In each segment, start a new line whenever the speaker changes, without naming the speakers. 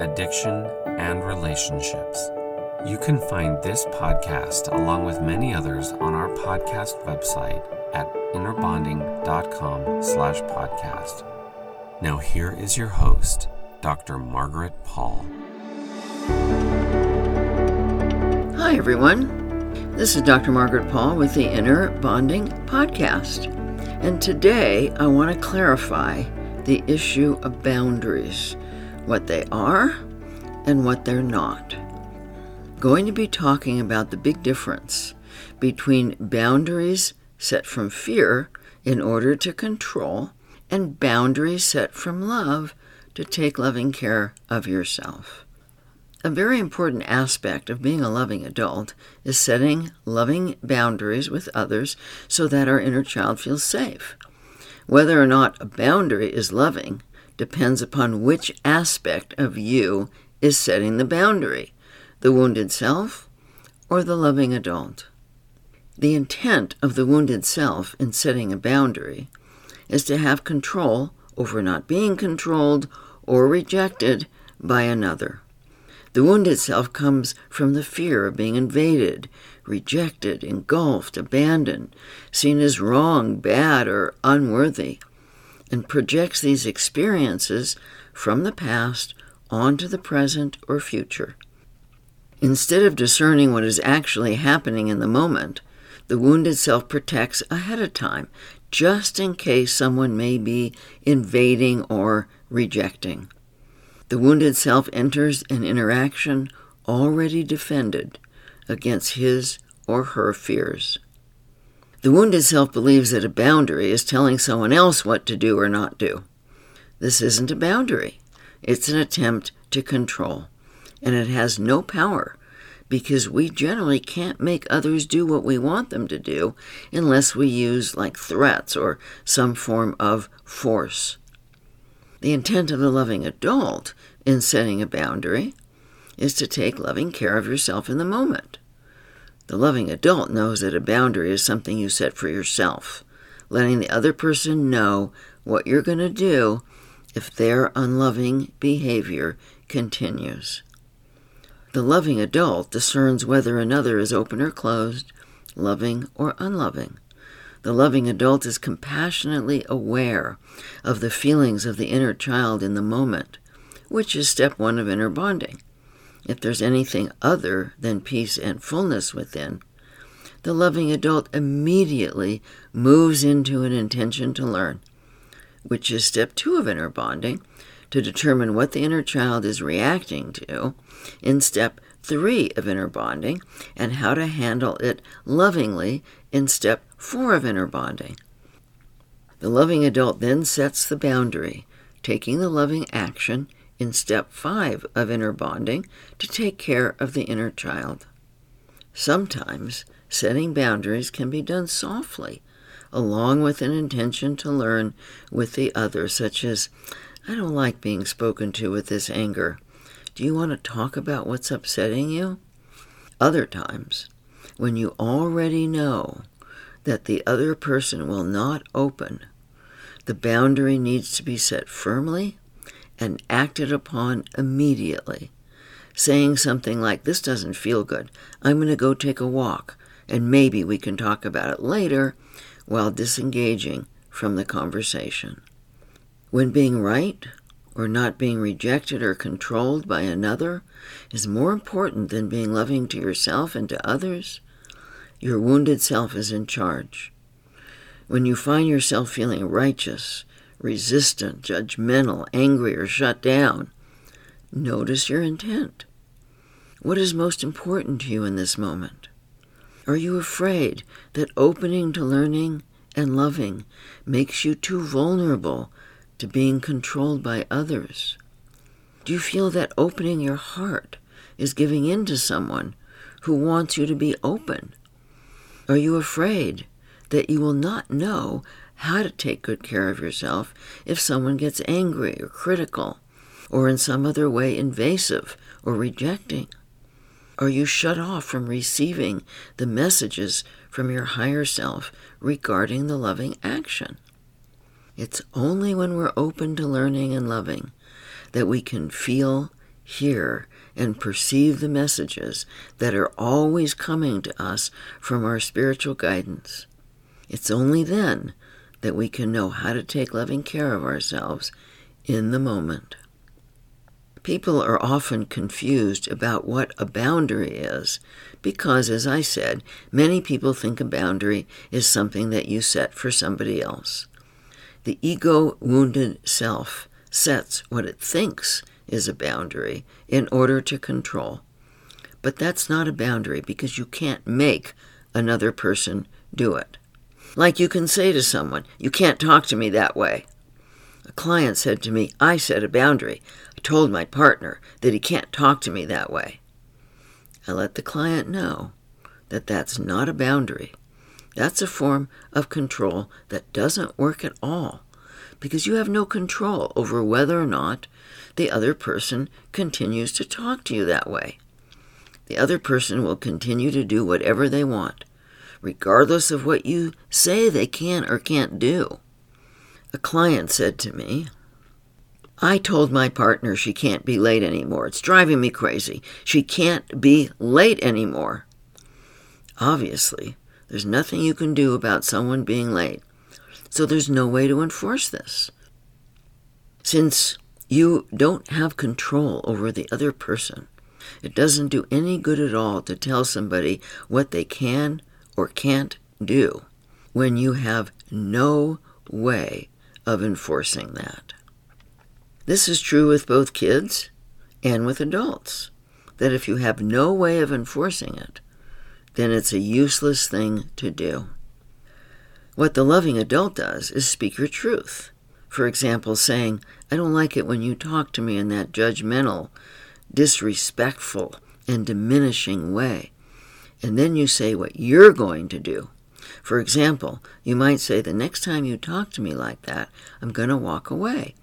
addiction, and relationships. You can find this podcast along with many others on our podcast website at innerbonding.com slash podcast. Now here is your host, Dr. Margaret Paul.
Hi, everyone. This is Dr. Margaret Paul with the Inner Bonding Podcast. And today I want to clarify the issue of boundaries, what they are and what they're not. Going to be talking about the big difference between boundaries set from fear in order to control and boundaries set from love to take loving care of yourself. A very important aspect of being a loving adult is setting loving boundaries with others so that our inner child feels safe. Whether or not a boundary is loving depends upon which aspect of you is setting the boundary the wounded self or the loving adult. The intent of the wounded self in setting a boundary is to have control over not being controlled or rejected by another. The wounded self comes from the fear of being invaded, rejected, engulfed, abandoned, seen as wrong, bad, or unworthy, and projects these experiences from the past onto the present or future. Instead of discerning what is actually happening in the moment, the wounded self protects ahead of time, just in case someone may be invading or rejecting. The wounded self enters an interaction already defended against his or her fears. The wounded self believes that a boundary is telling someone else what to do or not do. This isn't a boundary. It's an attempt to control, and it has no power because we generally can't make others do what we want them to do unless we use like threats or some form of force. The intent of the loving adult in setting a boundary is to take loving care of yourself in the moment. The loving adult knows that a boundary is something you set for yourself, letting the other person know what you're going to do if their unloving behavior continues. The loving adult discerns whether another is open or closed, loving or unloving. The loving adult is compassionately aware of the feelings of the inner child in the moment, which is step one of inner bonding. If there's anything other than peace and fullness within, the loving adult immediately moves into an intention to learn which is step two of inner bonding, to determine what the inner child is reacting to, in step three of inner bonding, and how to handle it lovingly in step four of inner bonding. The loving adult then sets the boundary, taking the loving action in step five of inner bonding to take care of the inner child. Sometimes setting boundaries can be done softly along with an intention to learn with the other, such as, I don't like being spoken to with this anger. Do you want to talk about what's upsetting you? Other times, when you already know that the other person will not open, The boundary needs to be set firmly and acted upon immediately. Saying something like, This doesn't feel good. I'm going to go take a walk, and maybe we can talk about it later, while disengaging from the conversation. When being right or not being rejected or controlled by another is more important than being loving to yourself and to others, your wounded self is in charge. When you find yourself feeling righteous, resistant, judgmental, angry, or shut down, notice your intent. What is most important to you in this moment? Are you afraid that opening to learning and loving makes you too vulnerable to being controlled by others? Do you feel that opening your heart is giving in to someone who wants you to be open? Are you afraid that you will not know how to take good care of yourself if someone gets angry or critical or in some other way invasive or rejecting? Are you shut off from receiving the messages from your higher self regarding the loving action? It's only when we're open to learning and loving that we can feel, hear, and perceive the messages that are always coming to us from our spiritual guidance. It's only then that we can know how to take loving care of ourselves in the moment. People are often confused about what a boundary is because, as I said, many people think a boundary is something that you set for somebody else. The ego wounded self sets what it thinks is a boundary in order to control. But that's not a boundary because you can't make another person do it. Like you can say to someone, You can't talk to me that way. A client said to me, I set a boundary. I told my partner that he can't talk to me that way. I let the client know that that's not a boundary. That's a form of control that doesn't work at all because you have no control over whether or not the other person continues to talk to you that way. The other person will continue to do whatever they want, regardless of what you say they can or can't do. A client said to me, I told my partner she can't be late anymore. It's driving me crazy. She can't be late anymore. Obviously, there's nothing you can do about someone being late, so there's no way to enforce this. Since you don't have control over the other person, it doesn't do any good at all to tell somebody what they can or can't do when you have no way of enforcing that. This is true with both kids and with adults, that if you have no way of enforcing it, then it's a useless thing to do. What the loving adult does is speak your truth. For example, saying, I don't like it when you talk to me in that judgmental, disrespectful, and diminishing way. And then you say what you're going to do. For example, you might say, The next time you talk to me like that, I'm going to walk away,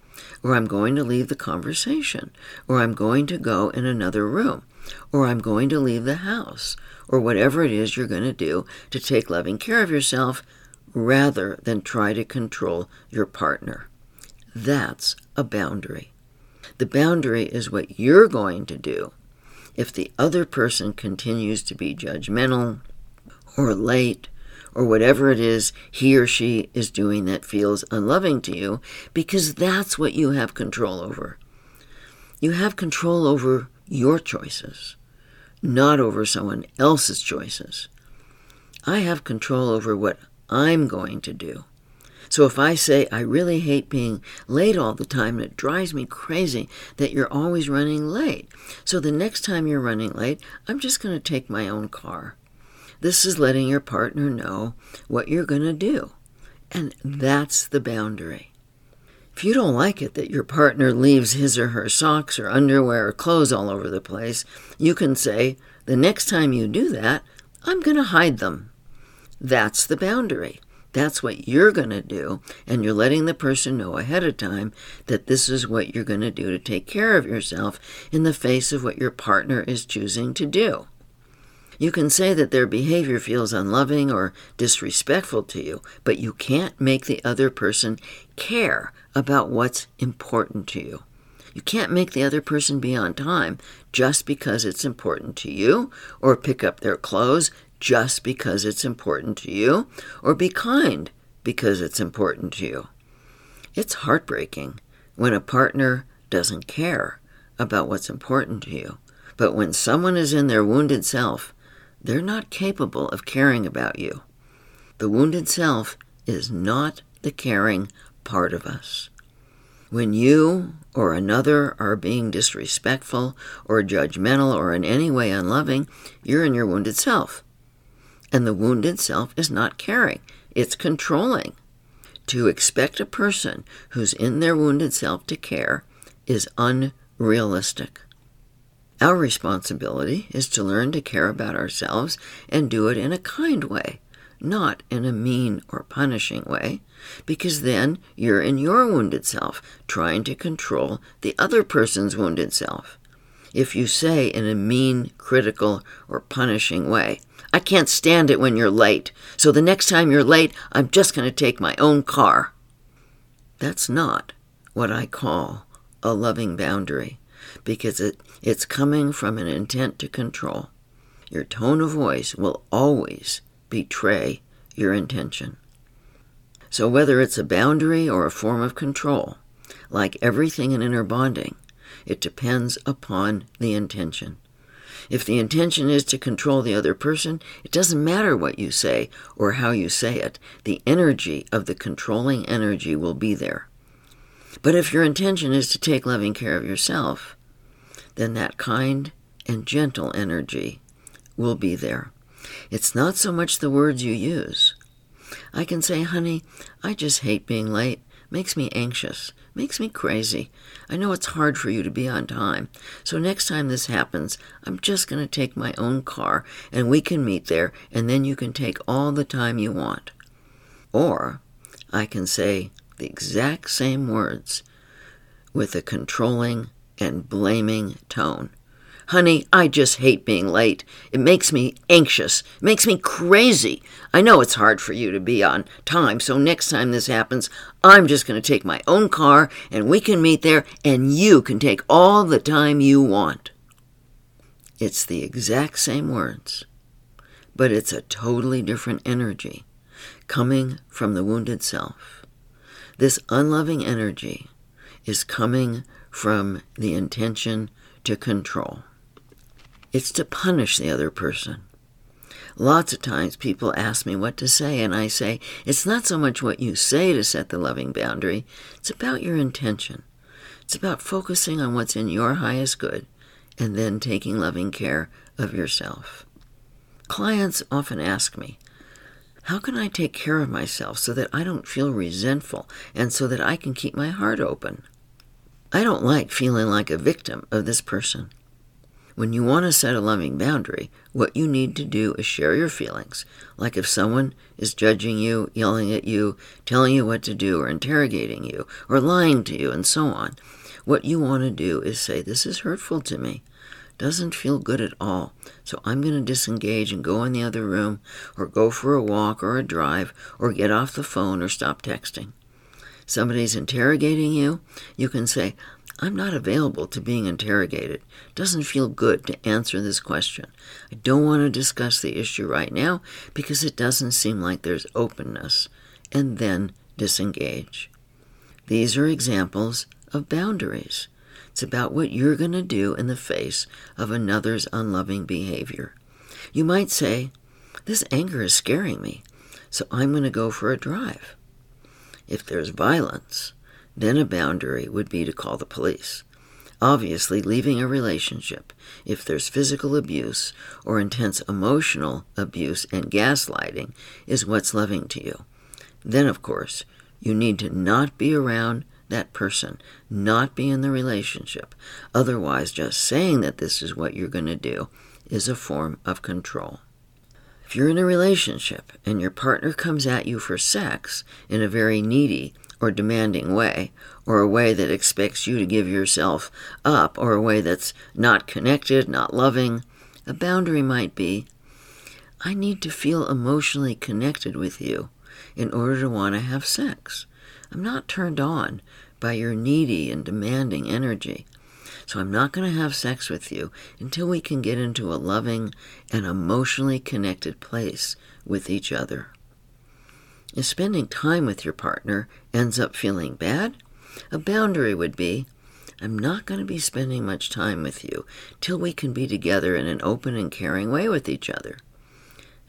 or I'm going to leave the conversation, or I'm going to go in another room, or I'm going to leave the house, or whatever it is you're going to do to take loving care of yourself rather than try to control your partner. That's a boundary. The boundary is what you're going to do if the other person continues to be judgmental or late or whatever it is he or she is doing that feels unloving to you, because that's what you have control over. You have control over your choices, not over someone else's choices. I have control over what I'm going to do. So if I say, I really hate being late all the time and it drives me crazy that you're always running late. So the next time you're running late, I'm just going to take my own car. This is letting your partner know what you're going to do. And that's the boundary. If you don't like it that your partner leaves his or her socks or underwear or clothes all over the place, you can say, The next time you do that, I'm going to hide them. That's the boundary. That's what you're going to do, and you're letting the person know ahead of time that this is what you're going to do to take care of yourself in the face of what your partner is choosing to do. You can say that their behavior feels unloving or disrespectful to you, but you can't make the other person care about what's important to you. You can't make the other person be on time just because it's important to you, or pick up their clothes just because it's important to you, or be kind because it's important to you. It's heartbreaking when a partner doesn't care about what's important to you. But when someone is in their wounded self, they're not capable of caring about you. The wounded self is not the caring part of us. When you or another are being disrespectful or judgmental or in any way unloving, you're in your wounded self. And the wounded self is not caring, it's controlling. To expect a person who's in their wounded self to care is unrealistic. Our responsibility is to learn to care about ourselves and do it in a kind way, not in a mean or punishing way, because then you're in your wounded self, trying to control the other person's wounded self. If you say in a mean, critical, or punishing way, I can't stand it when you're late, so the next time you're late, I'm just going to take my own car. That's not what I call a loving boundary because it, it's coming from an intent to control. Your tone of voice will always betray your intention. So, whether it's a boundary or a form of control, like everything in inner bonding, it depends upon the intention. If the intention is to control the other person, it doesn't matter what you say or how you say it. The energy of the controlling energy will be there. But if your intention is to take loving care of yourself, then that kind and gentle energy will be there. It's not so much the words you use. I can say, honey, I just hate being late. Makes me anxious. Makes me crazy. I know it's hard for you to be on time. So next time this happens, I'm just going to take my own car and we can meet there and then you can take all the time you want. Or I can say the exact same words with a controlling and blaming tone. Honey, I just hate being late. It makes me anxious. It makes me crazy. I know it's hard for you to be on time, so next time this happens, I'm just going to take my own car and we can meet there and you can take all the time you want. It's the exact same words, but it's a totally different energy coming from the wounded self. This unloving energy is coming from the intention to control. It's to punish the other person. Lots of times people ask me what to say, and I say, it's not so much what you say to set the loving boundary, it's about your intention. It's about focusing on what's in your highest good and then taking loving care of yourself. Clients often ask me, how can I take care of myself so that I don't feel resentful and so that I can keep my heart open? I don't like feeling like a victim of this person. When you want to set a loving boundary, what you need to do is share your feelings. Like if someone is judging you, yelling at you, telling you what to do, or interrogating you, or lying to you, and so on. What you want to do is say, This is hurtful to me. Doesn't feel good at all. So I'm going to disengage and go in the other room, or go for a walk, or a drive, or get off the phone, or stop texting. Somebody's interrogating you, you can say, I'm not available to being interrogated. Doesn't feel good to answer this question. I don't want to discuss the issue right now because it doesn't seem like there's openness. And then disengage. These are examples of boundaries. It's about what you're going to do in the face of another's unloving behavior. You might say, This anger is scaring me, so I'm going to go for a drive. If there's violence, then a boundary would be to call the police. Obviously, leaving a relationship, if there's physical abuse or intense emotional abuse and gaslighting, is what's loving to you. Then, of course, you need to not be around that person, not be in the relationship. Otherwise, just saying that this is what you're going to do is a form of control. If you're in a relationship and your partner comes at you for sex in a very needy or demanding way, or a way that expects you to give yourself up, or a way that's not connected, not loving, a boundary might be I need to feel emotionally connected with you in order to want to have sex. I'm not turned on by your needy and demanding energy. So I'm not going to have sex with you until we can get into a loving and emotionally connected place with each other. If spending time with your partner ends up feeling bad, a boundary would be I'm not going to be spending much time with you till we can be together in an open and caring way with each other.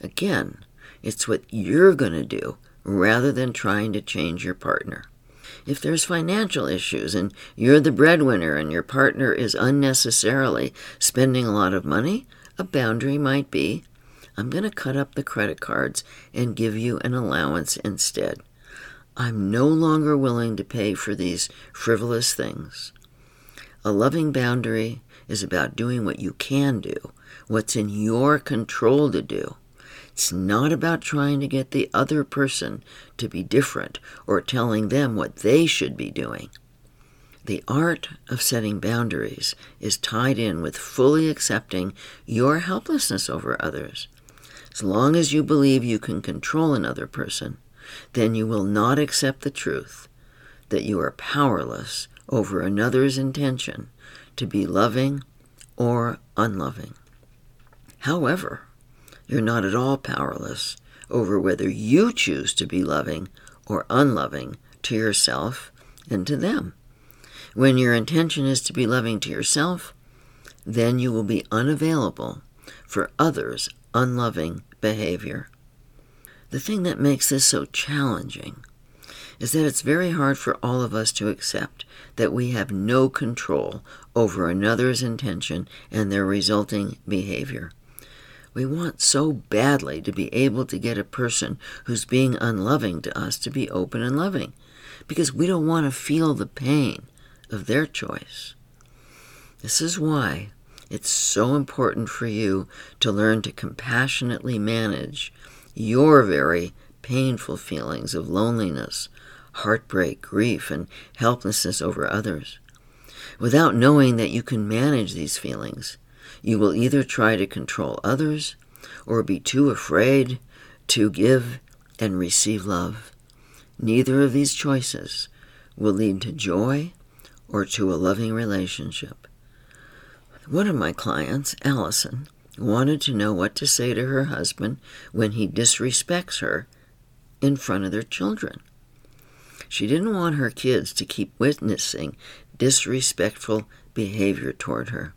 Again, it's what you're going to do rather than trying to change your partner. If there's financial issues and you're the breadwinner and your partner is unnecessarily spending a lot of money, a boundary might be I'm going to cut up the credit cards and give you an allowance instead. I'm no longer willing to pay for these frivolous things. A loving boundary is about doing what you can do, what's in your control to do. It's not about trying to get the other person to be different or telling them what they should be doing. The art of setting boundaries is tied in with fully accepting your helplessness over others. As long as you believe you can control another person, then you will not accept the truth that you are powerless over another's intention to be loving or unloving. However, you're not at all powerless over whether you choose to be loving or unloving to yourself and to them. When your intention is to be loving to yourself, then you will be unavailable for others' unloving behavior. The thing that makes this so challenging is that it's very hard for all of us to accept that we have no control over another's intention and their resulting behavior. We want so badly to be able to get a person who's being unloving to us to be open and loving because we don't want to feel the pain of their choice. This is why it's so important for you to learn to compassionately manage your very painful feelings of loneliness, heartbreak, grief, and helplessness over others. Without knowing that you can manage these feelings, you will either try to control others or be too afraid to give and receive love. Neither of these choices will lead to joy or to a loving relationship. One of my clients, Allison, wanted to know what to say to her husband when he disrespects her in front of their children. She didn't want her kids to keep witnessing disrespectful behavior toward her.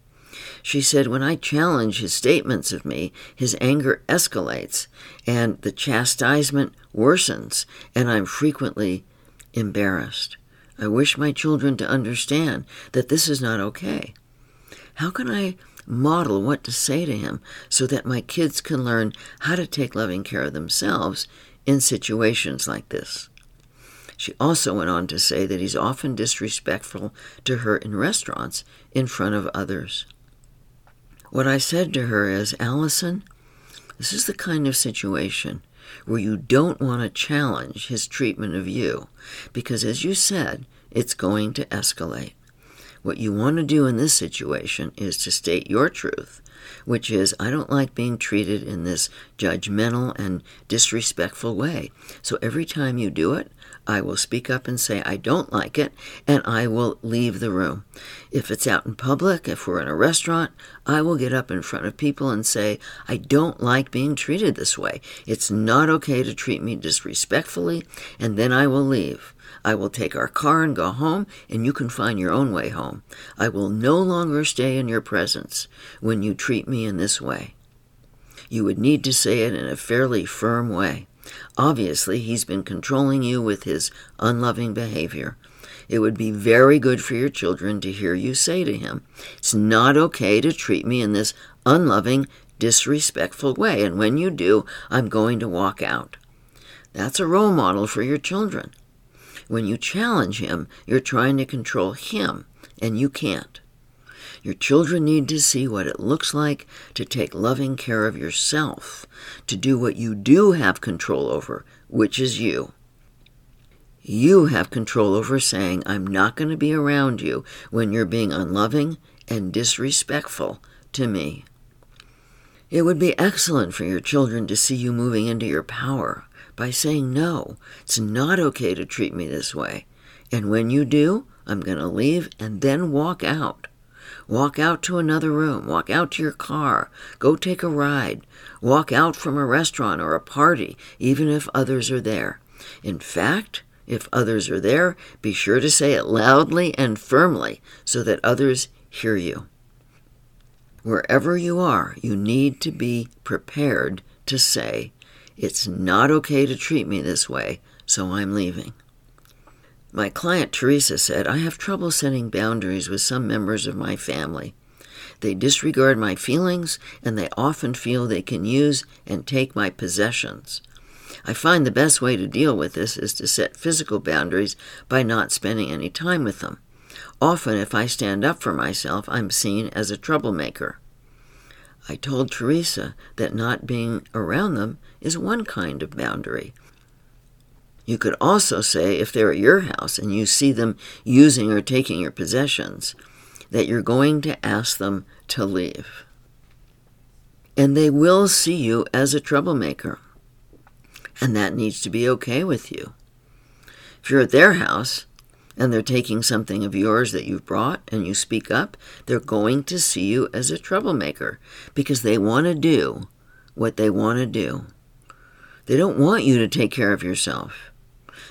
She said, When I challenge his statements of me, his anger escalates and the chastisement worsens, and I'm frequently embarrassed. I wish my children to understand that this is not okay. How can I model what to say to him so that my kids can learn how to take loving care of themselves in situations like this? She also went on to say that he's often disrespectful to her in restaurants in front of others. What I said to her is, Allison, this is the kind of situation where you don't want to challenge his treatment of you, because as you said, it's going to escalate. What you want to do in this situation is to state your truth, which is, I don't like being treated in this judgmental and disrespectful way. So every time you do it, I will speak up and say, I don't like it, and I will leave the room. If it's out in public, if we're in a restaurant, I will get up in front of people and say, I don't like being treated this way. It's not okay to treat me disrespectfully, and then I will leave. I will take our car and go home, and you can find your own way home. I will no longer stay in your presence when you treat me in this way. You would need to say it in a fairly firm way. Obviously, he's been controlling you with his unloving behavior. It would be very good for your children to hear you say to him, It's not okay to treat me in this unloving, disrespectful way, and when you do, I'm going to walk out. That's a role model for your children. When you challenge him, you're trying to control him, and you can't. Your children need to see what it looks like to take loving care of yourself, to do what you do have control over, which is you. You have control over saying, I'm not going to be around you when you're being unloving and disrespectful to me. It would be excellent for your children to see you moving into your power by saying, No, it's not okay to treat me this way. And when you do, I'm going to leave and then walk out. Walk out to another room, walk out to your car, go take a ride, walk out from a restaurant or a party, even if others are there. In fact, if others are there, be sure to say it loudly and firmly so that others hear you. Wherever you are, you need to be prepared to say, It's not okay to treat me this way, so I'm leaving. My client Teresa said, I have trouble setting boundaries with some members of my family. They disregard my feelings, and they often feel they can use and take my possessions. I find the best way to deal with this is to set physical boundaries by not spending any time with them. Often, if I stand up for myself, I'm seen as a troublemaker. I told Teresa that not being around them is one kind of boundary. You could also say, if they're at your house and you see them using or taking your possessions, that you're going to ask them to leave. And they will see you as a troublemaker. And that needs to be okay with you. If you're at their house and they're taking something of yours that you've brought and you speak up, they're going to see you as a troublemaker because they want to do what they want to do. They don't want you to take care of yourself.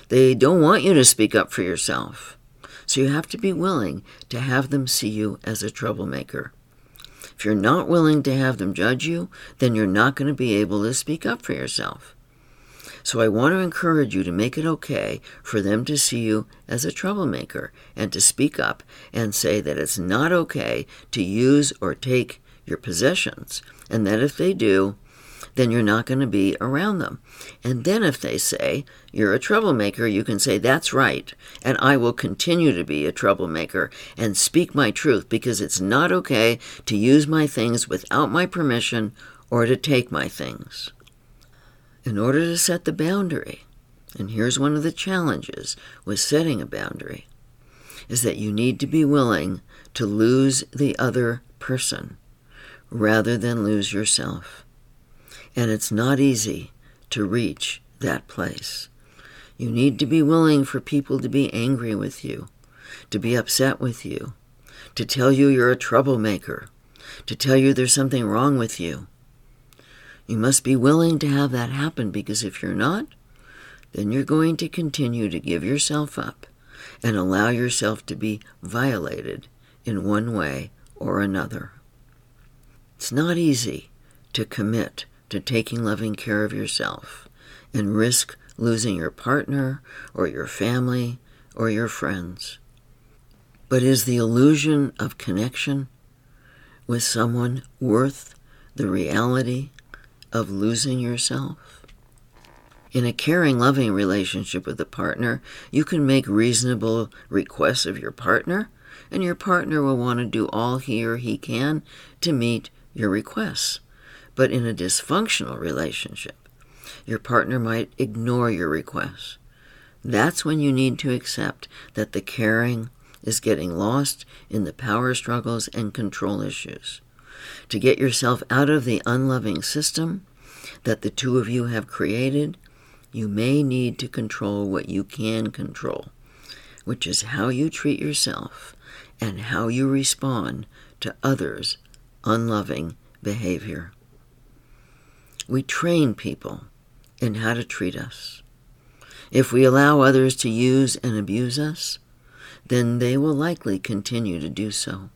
They don't want you to speak up for yourself. So you have to be willing to have them see you as a troublemaker. If you're not willing to have them judge you, then you're not going to be able to speak up for yourself. So I want to encourage you to make it okay for them to see you as a troublemaker and to speak up and say that it's not okay to use or take your possessions, and that if they do, then you're not going to be around them. And then if they say you're a troublemaker, you can say, That's right, and I will continue to be a troublemaker and speak my truth because it's not okay to use my things without my permission or to take my things. In order to set the boundary, and here's one of the challenges with setting a boundary, is that you need to be willing to lose the other person rather than lose yourself. And it's not easy to reach that place. You need to be willing for people to be angry with you, to be upset with you, to tell you you're a troublemaker, to tell you there's something wrong with you. You must be willing to have that happen because if you're not, then you're going to continue to give yourself up and allow yourself to be violated in one way or another. It's not easy to commit to taking loving care of yourself and risk losing your partner or your family or your friends. But is the illusion of connection with someone worth the reality of losing yourself? In a caring, loving relationship with a partner, you can make reasonable requests of your partner, and your partner will want to do all he or he can to meet your requests. But in a dysfunctional relationship, your partner might ignore your requests. That's when you need to accept that the caring is getting lost in the power struggles and control issues. To get yourself out of the unloving system that the two of you have created, you may need to control what you can control, which is how you treat yourself and how you respond to others' unloving behavior. We train people in how to treat us. If we allow others to use and abuse us, then they will likely continue to do so.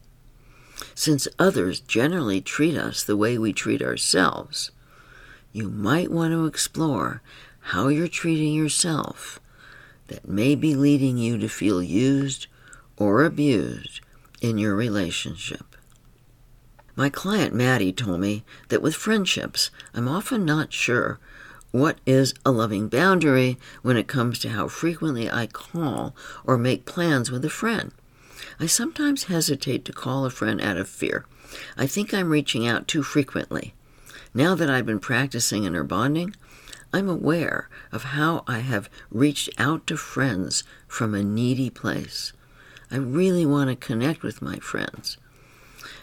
Since others generally treat us the way we treat ourselves, you might want to explore how you're treating yourself that may be leading you to feel used or abused in your relationship. My client Maddie told me that with friendships, I'm often not sure what is a loving boundary when it comes to how frequently I call or make plans with a friend. I sometimes hesitate to call a friend out of fear. I think I'm reaching out too frequently. Now that I've been practicing inner bonding, I'm aware of how I have reached out to friends from a needy place. I really want to connect with my friends.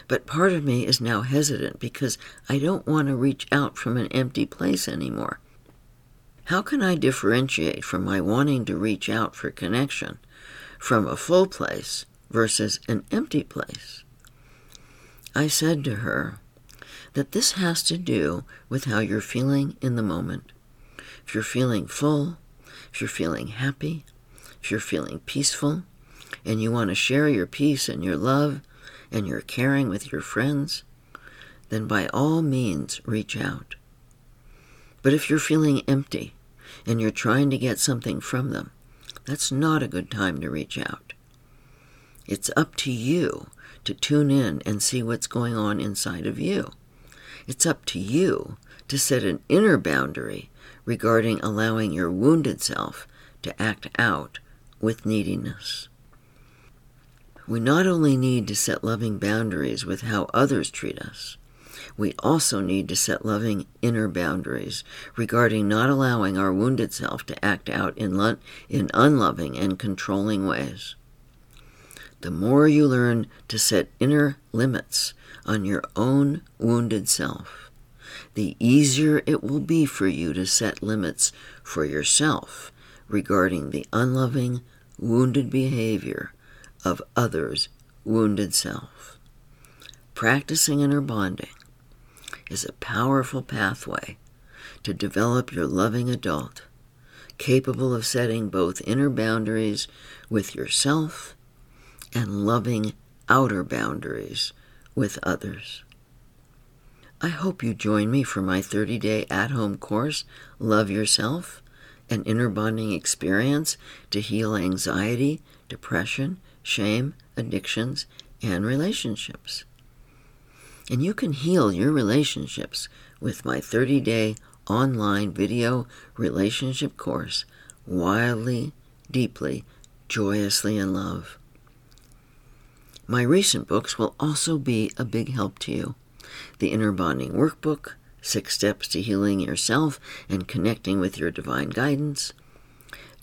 But part of me is now hesitant because I don't want to reach out from an empty place anymore. How can I differentiate from my wanting to reach out for connection from a full place versus an empty place? I said to her that this has to do with how you're feeling in the moment. If you're feeling full, if you're feeling happy, if you're feeling peaceful, and you want to share your peace and your love and your caring with your friends, then by all means reach out. But if you're feeling empty, and you're trying to get something from them, that's not a good time to reach out. It's up to you to tune in and see what's going on inside of you. It's up to you to set an inner boundary regarding allowing your wounded self to act out with neediness. We not only need to set loving boundaries with how others treat us, we also need to set loving inner boundaries regarding not allowing our wounded self to act out in, lo- in unloving and controlling ways. The more you learn to set inner limits on your own wounded self, the easier it will be for you to set limits for yourself regarding the unloving, wounded behavior of others' wounded self. Practicing inner bonding is a powerful pathway to develop your loving adult, capable of setting both inner boundaries with yourself and loving outer boundaries with others. I hope you join me for my 30 day at home course, Love Yourself, an inner bonding experience to heal anxiety, depression, shame, addictions, and relationships. And you can heal your relationships with my 30 day online video relationship course, Wildly, Deeply, Joyously in Love. My recent books will also be a big help to you. The Inner Bonding Workbook, Six Steps to Healing Yourself and Connecting with Your Divine Guidance,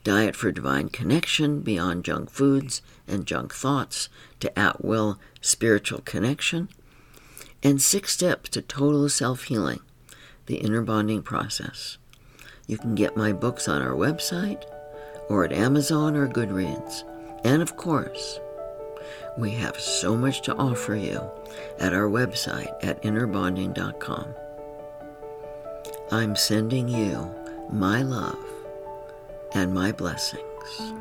Diet for Divine Connection Beyond Junk Foods and Junk Thoughts to At Will Spiritual Connection, and six steps to total self healing, the inner bonding process. You can get my books on our website or at Amazon or Goodreads. And of course, we have so much to offer you at our website at innerbonding.com. I'm sending you my love and my blessings.